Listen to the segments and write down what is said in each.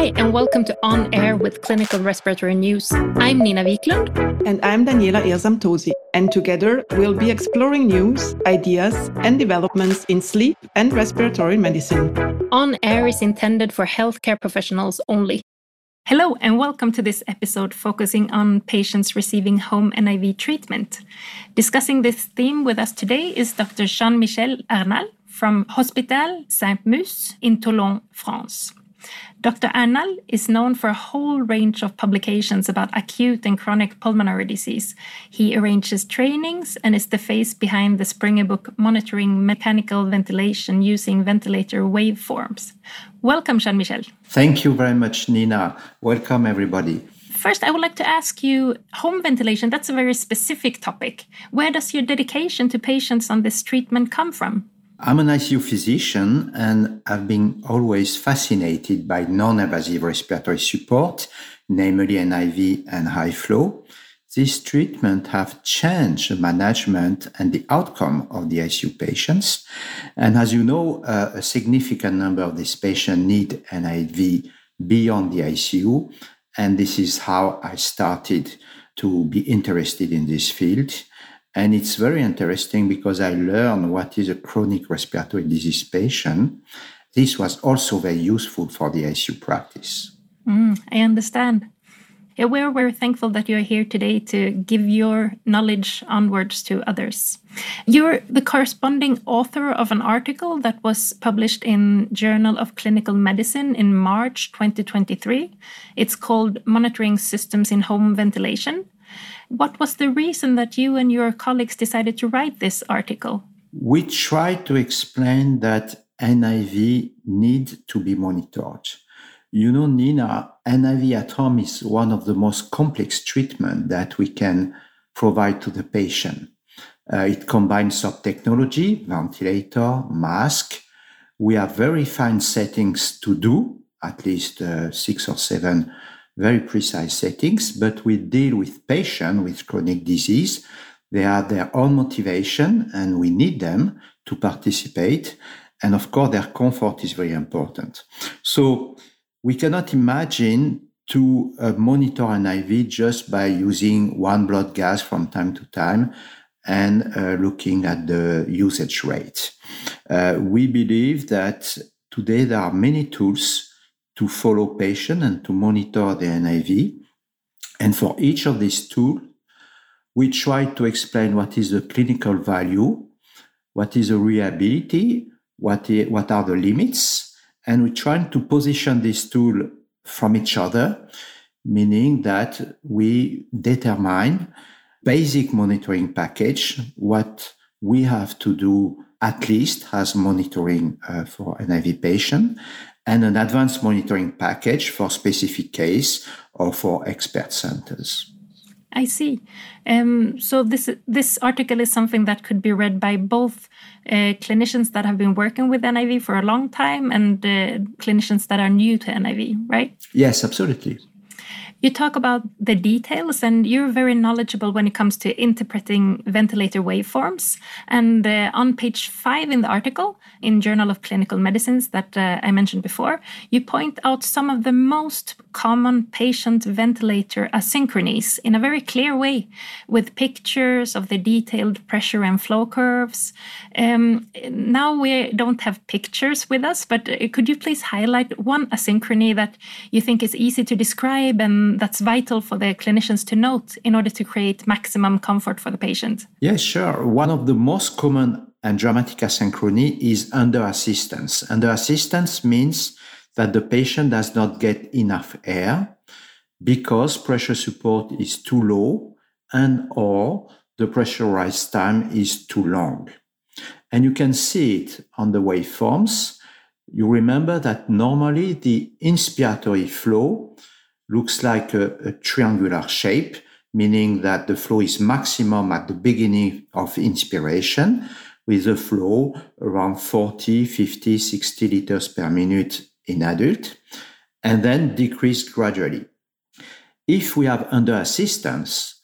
Hi, and welcome to On Air with Clinical Respiratory News. I'm Nina Wiklund. And I'm Daniela Irzam And together we'll be exploring news, ideas, and developments in sleep and respiratory medicine. On Air is intended for healthcare professionals only. Hello, and welcome to this episode focusing on patients receiving home NIV treatment. Discussing this theme with us today is Dr. Jean Michel Arnal from Hospital Sainte Musse in Toulon, France. Dr. Arnal is known for a whole range of publications about acute and chronic pulmonary disease. He arranges trainings and is the face behind the Springer book Monitoring Mechanical Ventilation Using Ventilator Waveforms. Welcome, Jean Michel. Thank you very much, Nina. Welcome, everybody. First, I would like to ask you home ventilation, that's a very specific topic. Where does your dedication to patients on this treatment come from? I'm an ICU physician and I've been always fascinated by non-invasive respiratory support, namely NIV and high flow. These treatments have changed the management and the outcome of the ICU patients. And as you know, uh, a significant number of these patients need NIV beyond the ICU. And this is how I started to be interested in this field. And it's very interesting because I learned what is a chronic respiratory disease patient. This was also very useful for the ICU practice. Mm, I understand. Yeah, we're very thankful that you're here today to give your knowledge onwards to others. You're the corresponding author of an article that was published in Journal of Clinical Medicine in March 2023. It's called Monitoring Systems in Home Ventilation what was the reason that you and your colleagues decided to write this article? We tried to explain that NIV need to be monitored. You know, Nina, NIV at home is one of the most complex treatment that we can provide to the patient. Uh, it combines sub technology, ventilator, mask. We have very fine settings to do, at least uh, six or seven very precise settings, but we deal with patients with chronic disease. They have their own motivation and we need them to participate. And of course, their comfort is very important. So we cannot imagine to uh, monitor NIV just by using one blood gas from time to time and uh, looking at the usage rate. Uh, we believe that today there are many tools to follow patient and to monitor the NIV. And for each of these tools, we try to explain what is the clinical value, what is the reliability, what, is, what are the limits, and we try to position this tool from each other, meaning that we determine basic monitoring package, what we have to do at least as monitoring uh, for NIV patient, and an advanced monitoring package for specific case or for expert centers. I see. Um, so this this article is something that could be read by both uh, clinicians that have been working with NIV for a long time and uh, clinicians that are new to NIV, right? Yes, absolutely. You talk about the details, and you're very knowledgeable when it comes to interpreting ventilator waveforms. And uh, on page five in the article in Journal of Clinical Medicines that uh, I mentioned before, you point out some of the most common patient ventilator asynchronies in a very clear way, with pictures of the detailed pressure and flow curves. Um, now we don't have pictures with us, but uh, could you please highlight one asynchrony that you think is easy to describe and Um, that's vital for the clinicians to note in order to create maximum comfort for the patient? Yes, sure. One of the most common and dramatic asynchrony is under assistance. Under assistance means that the patient does not get enough air because pressure support is too low and or the pressure rise time is too long. And you can see it on the waveforms. You remember that normally the inspiratory flow looks like a, a triangular shape, meaning that the flow is maximum at the beginning of inspiration with a flow around 40, 50, 60 liters per minute in adult, and then decrease gradually. If we have under assistance,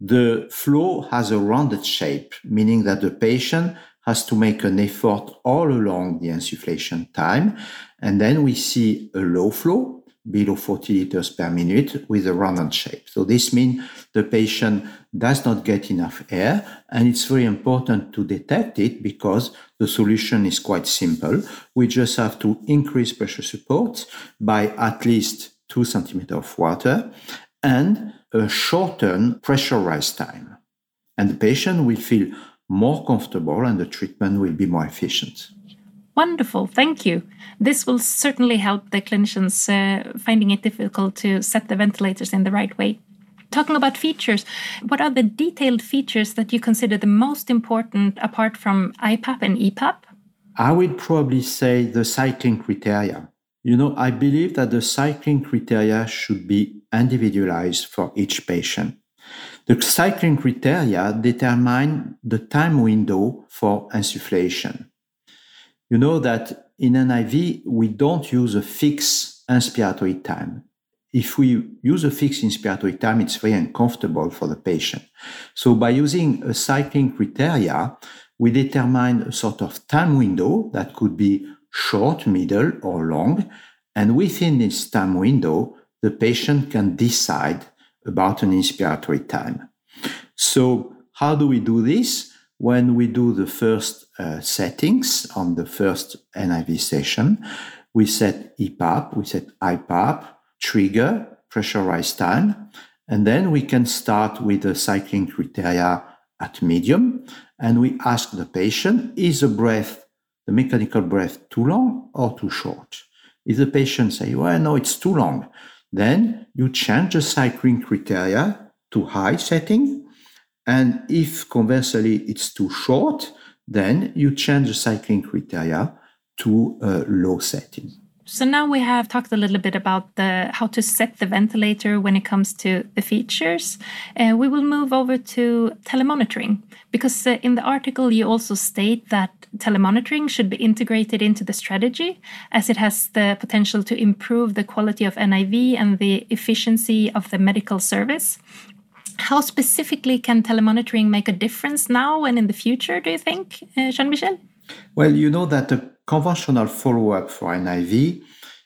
the flow has a rounded shape, meaning that the patient has to make an effort all along the insufflation time. And then we see a low flow below 40 liters per minute with a rounded shape. So this means the patient does not get enough air and it's very important to detect it because the solution is quite simple. We just have to increase pressure support by at least two centimeters of water and a shorten pressure rise time. And the patient will feel more comfortable and the treatment will be more efficient. Wonderful, thank you. This will certainly help the clinicians uh, finding it difficult to set the ventilators in the right way. Talking about features, what are the detailed features that you consider the most important apart from IPAP and EPAP? I would probably say the cycling criteria. You know, I believe that the cycling criteria should be individualized for each patient. The cycling criteria determine the time window for insufflation. You know that in NIV, we don't use a fixed inspiratory time. If we use a fixed inspiratory time, it's very uncomfortable for the patient. So by using a cycling criteria, we determine a sort of time window that could be short, middle, or long. And within this time window, the patient can decide about an inspiratory time. So how do we do this? When we do the first uh, settings on the first NIV session, we set EPAP, we set IPAP, trigger, pressure rise time, and then we can start with the cycling criteria at medium, and we ask the patient, is the breath, the mechanical breath, too long or too short? If the patient say, well, no, it's too long, then you change the cycling criteria to high setting. And if conversely it's too short, then you change the cycling criteria to a low setting. So now we have talked a little bit about the how to set the ventilator when it comes to the features. Uh, we will move over to telemonitoring because uh, in the article you also state that telemonitoring should be integrated into the strategy as it has the potential to improve the quality of NIV and the efficiency of the medical service. How specifically can telemonitoring make a difference now and in the future, do you think, uh, Jean Michel? Well, you know that the conventional follow up for NIV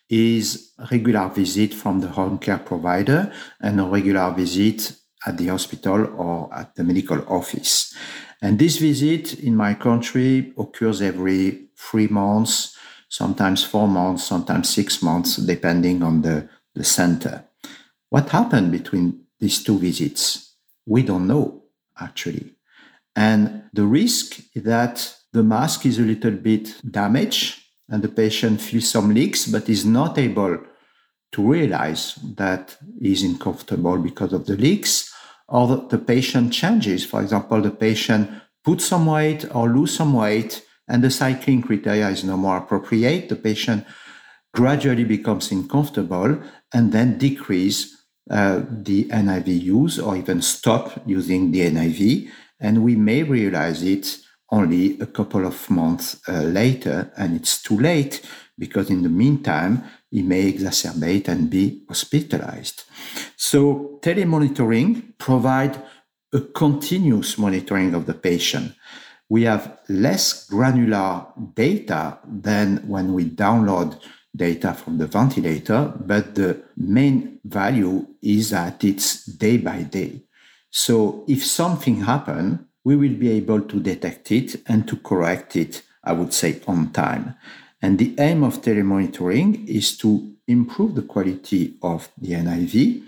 is regular visit from the home care provider and a regular visit at the hospital or at the medical office. And this visit in my country occurs every three months, sometimes four months, sometimes six months, depending on the, the center. What happened between these two visits? We don't know, actually. And the risk is that the mask is a little bit damaged and the patient feels some leaks, but is not able to realize that he's uncomfortable because of the leaks or the patient changes. For example, the patient puts some weight or lose some weight and the cycling criteria is no more appropriate. The patient gradually becomes uncomfortable and then decrease uh, the NIV use or even stop using the NIV. And we may realize it only a couple of months uh, later, and it's too late because in the meantime, he may exacerbate and be hospitalized. So telemonitoring provide a continuous monitoring of the patient. We have less granular data than when we download data from the ventilator, but the main value is that it's day by day. So if something happens, we will be able to detect it and to correct it, I would say, on time. And the aim of telemonitoring is to improve the quality of the NIV,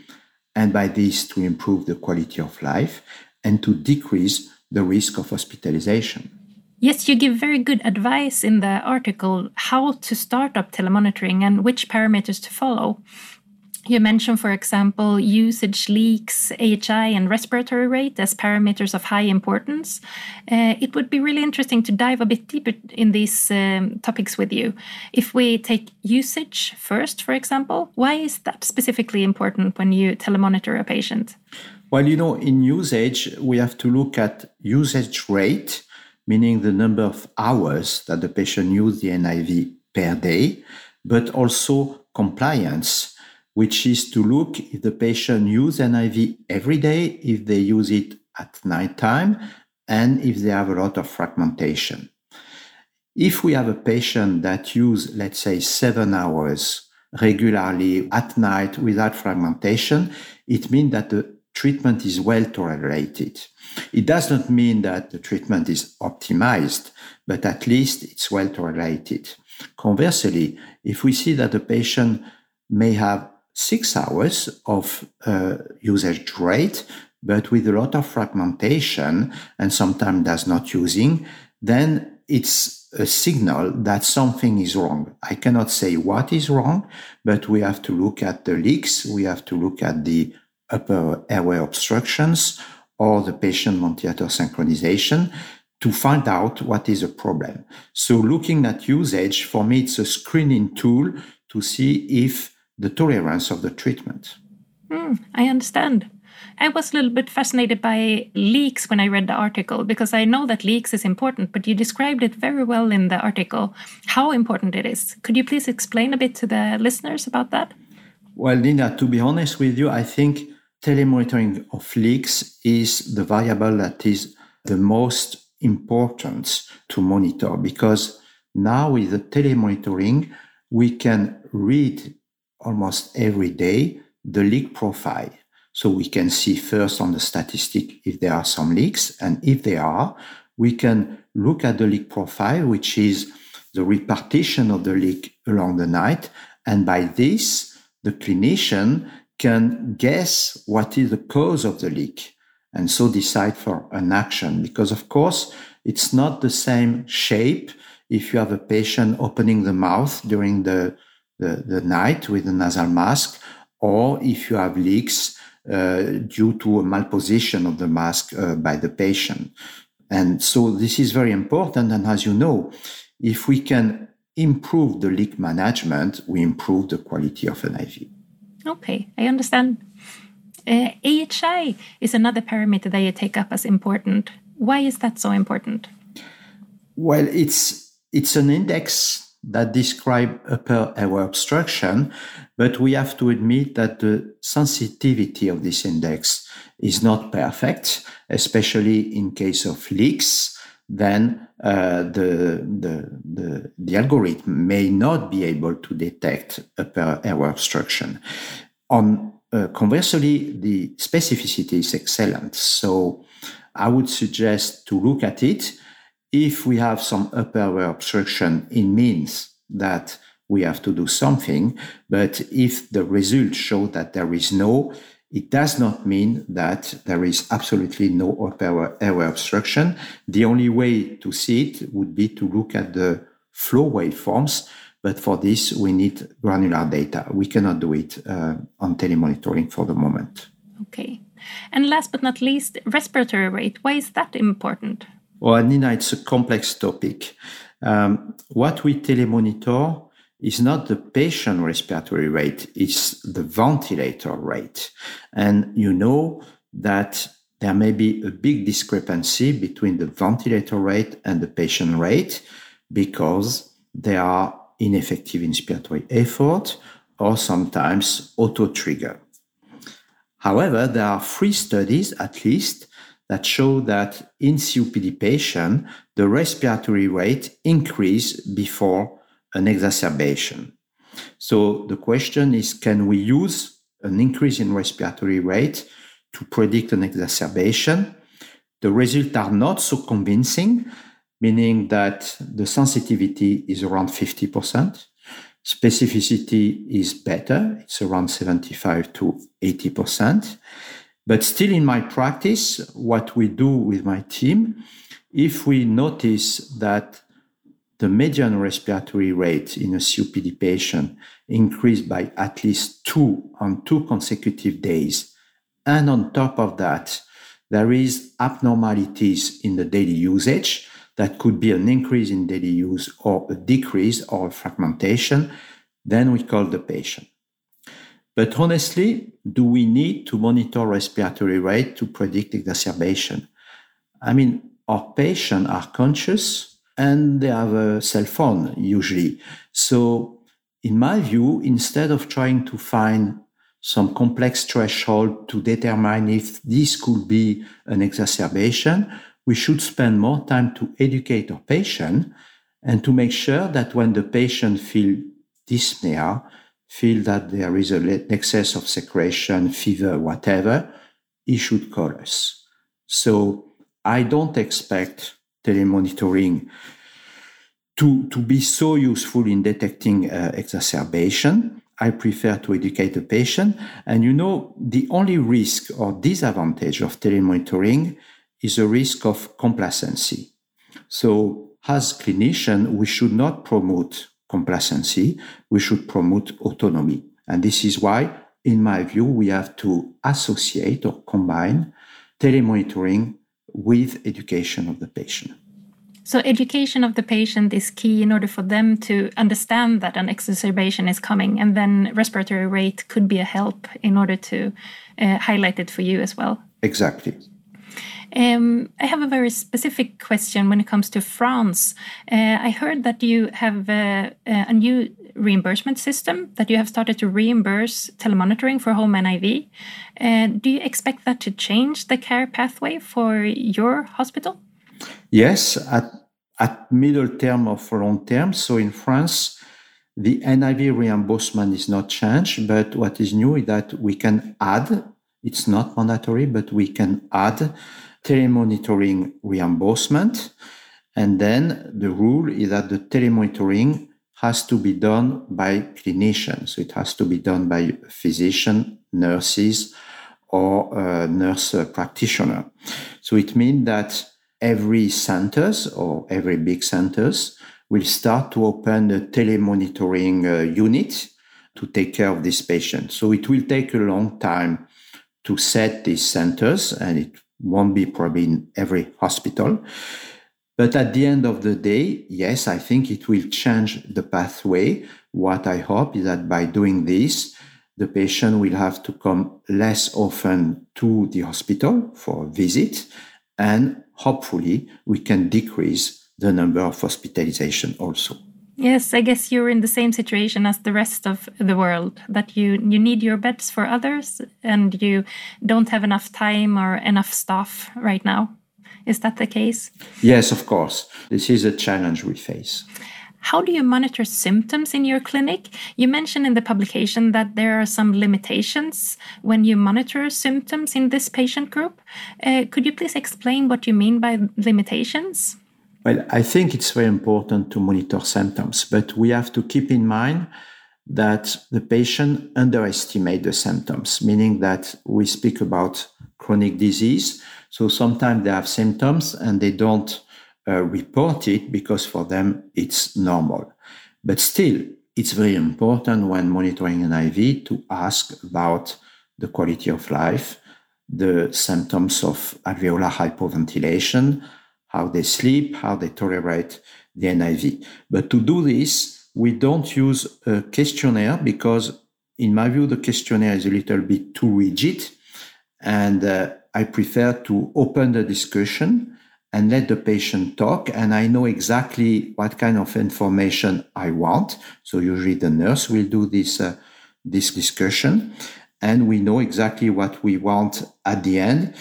and by this to improve the quality of life and to decrease the risk of hospitalization. Yes, you give very good advice in the article how to start up telemonitoring and which parameters to follow. You mentioned, for example, usage leaks, AHI, and respiratory rate as parameters of high importance. Uh, it would be really interesting to dive a bit deeper in these um, topics with you. If we take usage first, for example, why is that specifically important when you telemonitor a patient? Well, you know, in usage, we have to look at usage rate, meaning the number of hours that the patient uses the NIV per day, but also compliance which is to look if the patient use NIV every day, if they use it at nighttime, and if they have a lot of fragmentation. If we have a patient that use, let's say, seven hours regularly at night without fragmentation, it means that the treatment is well tolerated. It does not mean that the treatment is optimized, but at least it's well tolerated. Conversely, if we see that the patient may have six hours of uh, usage rate, but with a lot of fragmentation and sometimes does not using, then it's a signal that something is wrong. I cannot say what is wrong, but we have to look at the leaks. We have to look at the upper airway obstructions or the patient ventilator synchronization to find out what is the problem. So looking at usage, for me, it's a screening tool to see if the tolerance of the treatment. Mm, I understand. I was a little bit fascinated by leaks when I read the article because I know that leaks is important, but you described it very well in the article how important it is. Could you please explain a bit to the listeners about that? Well, Nina, to be honest with you, I think telemonitoring of leaks is the variable that is the most important to monitor because now with the telemonitoring, we can read almost every day the leak profile. So we can see first on the statistic if there are some leaks. And if there are, we can look at the leak profile, which is the repartition of the leak along the night. And by this, the clinician can guess what is the cause of the leak and so decide for an action. Because of course, it's not the same shape if you have a patient opening the mouth during the, the, the night with a nasal mask, or if you have leaks uh, due to a malposition of the mask uh, by the patient. And so this is very important. And as you know, if we can improve the leak management, we improve the quality of NIV. Okay, I understand. Uh, AHI is another parameter that you take up as important. Why is that so important? Well, it's it's an index that describe upper airway obstruction, but we have to admit that the sensitivity of this index is not perfect, especially in case of leaks. Then uh, the, the, the, the algorithm may not be able to detect upper airway obstruction. On uh, conversely, the specificity is excellent. So I would suggest to look at it. If we have some upper airway obstruction, it means that we have to do something. But if the results show that there is no, it does not mean that there is absolutely no upper airway obstruction. The only way to see it would be to look at the flow waveforms. But for this, we need granular data. We cannot do it uh, on telemonitoring for the moment. Okay. And last but not least, respiratory rate. Why is that important? Well, Nina, it's a complex topic. Um, what we telemonitor is not the patient respiratory rate, it's the ventilator rate. And you know that there may be a big discrepancy between the ventilator rate and the patient rate because they are ineffective inspiratory effort or sometimes auto trigger. However, there are three studies at least that show that in COPD patient, the respiratory rate increase before an exacerbation. So the question is, can we use an increase in respiratory rate to predict an exacerbation? The results are not so convincing, meaning that the sensitivity is around 50%. Specificity is better. It's around 75 to 80%. But still in my practice, what we do with my team, if we notice that the median respiratory rate in a COPD patient increased by at least two on two consecutive days. And on top of that, there is abnormalities in the daily usage that could be an increase in daily use or a decrease or a fragmentation, then we call the patient. But honestly, do we need to monitor respiratory rate to predict exacerbation? I mean, our patients are conscious and they have a cell phone usually. So, in my view, instead of trying to find some complex threshold to determine if this could be an exacerbation, we should spend more time to educate our patient and to make sure that when the patient feel dyspnea, feel that there is an excess of secretion, fever, whatever, he should call us. So I don't expect telemonitoring to, to be so useful in detecting uh, exacerbation. I prefer to educate the patient. And you know, the only risk or disadvantage of telemonitoring is a risk of complacency. So, as clinician, we should not promote complacency. We should promote autonomy. And this is why, in my view, we have to associate or combine telemonitoring with education of the patient. So, education of the patient is key in order for them to understand that an exacerbation is coming, and then respiratory rate could be a help in order to uh, highlight it for you as well. Exactly. Um, I have a very specific question when it comes to France. Uh, I heard that you have uh, a new reimbursement system that you have started to reimburse telemonitoring for home NIV. Uh, do you expect that to change the care pathway for your hospital? Yes, at, at middle term or for long term. So in France, the NIV reimbursement is not changed, but what is new is that we can add, it's not mandatory, but we can add telemonitoring reimbursement. And then the rule is that the telemonitoring has to be done by clinicians. So it has to be done by physician, nurses, or nurse practitioner. So it means that every centers or every big centers will start to open a telemonitoring uh, unit to take care of this patient. So it will take a long time to set these centers and it won't be probably in every hospital. But at the end of the day, yes, I think it will change the pathway. What I hope is that by doing this, the patient will have to come less often to the hospital for a visit and hopefully we can decrease the number of hospitalization also. Yes, I guess you're in the same situation as the rest of the world that you you need your beds for others and you don't have enough time or enough staff right now. Is that the case? Yes, of course. This is a challenge we face. How do you monitor symptoms in your clinic? You mentioned in the publication that there are some limitations when you monitor symptoms in this patient group. Uh, could you please explain what you mean by limitations? Well, I think it's very important to monitor symptoms, but we have to keep in mind that the patient underestimate the symptoms, meaning that we speak about chronic disease. So sometimes they have symptoms and they don't uh, report it because for them it's normal. But still, it's very important when monitoring NIV to ask about the quality of life, the symptoms of alveolar hypoventilation, how they sleep, how they tolerate the NIV. But to do this, we don't use a questionnaire because, in my view, the questionnaire is a little bit too rigid. And uh, I prefer to open the discussion and let the patient talk. And I know exactly what kind of information I want. So usually the nurse will do this, uh, this discussion and we know exactly what we want at the end.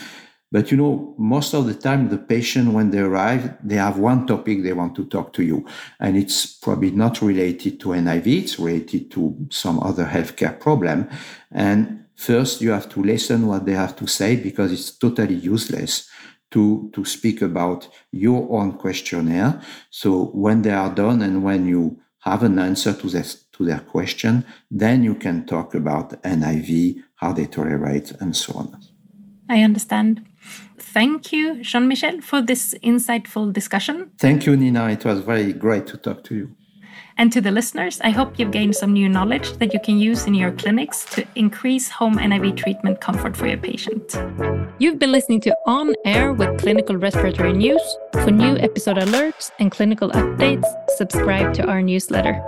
But you know, most of the time, the patient, when they arrive, they have one topic they want to talk to you. And it's probably not related to NIV, it's related to some other healthcare problem. And first, you have to listen what they have to say because it's totally useless to, to speak about your own questionnaire. So when they are done and when you have an answer to this, to their question, then you can talk about NIV, how they tolerate, and so on. I understand. Thank you, Jean Michel, for this insightful discussion. Thank you, Nina. It was very great to talk to you. And to the listeners, I hope you've gained some new knowledge that you can use in your clinics to increase home NIV treatment comfort for your patient. You've been listening to On Air with Clinical Respiratory News. For new episode alerts and clinical updates, subscribe to our newsletter.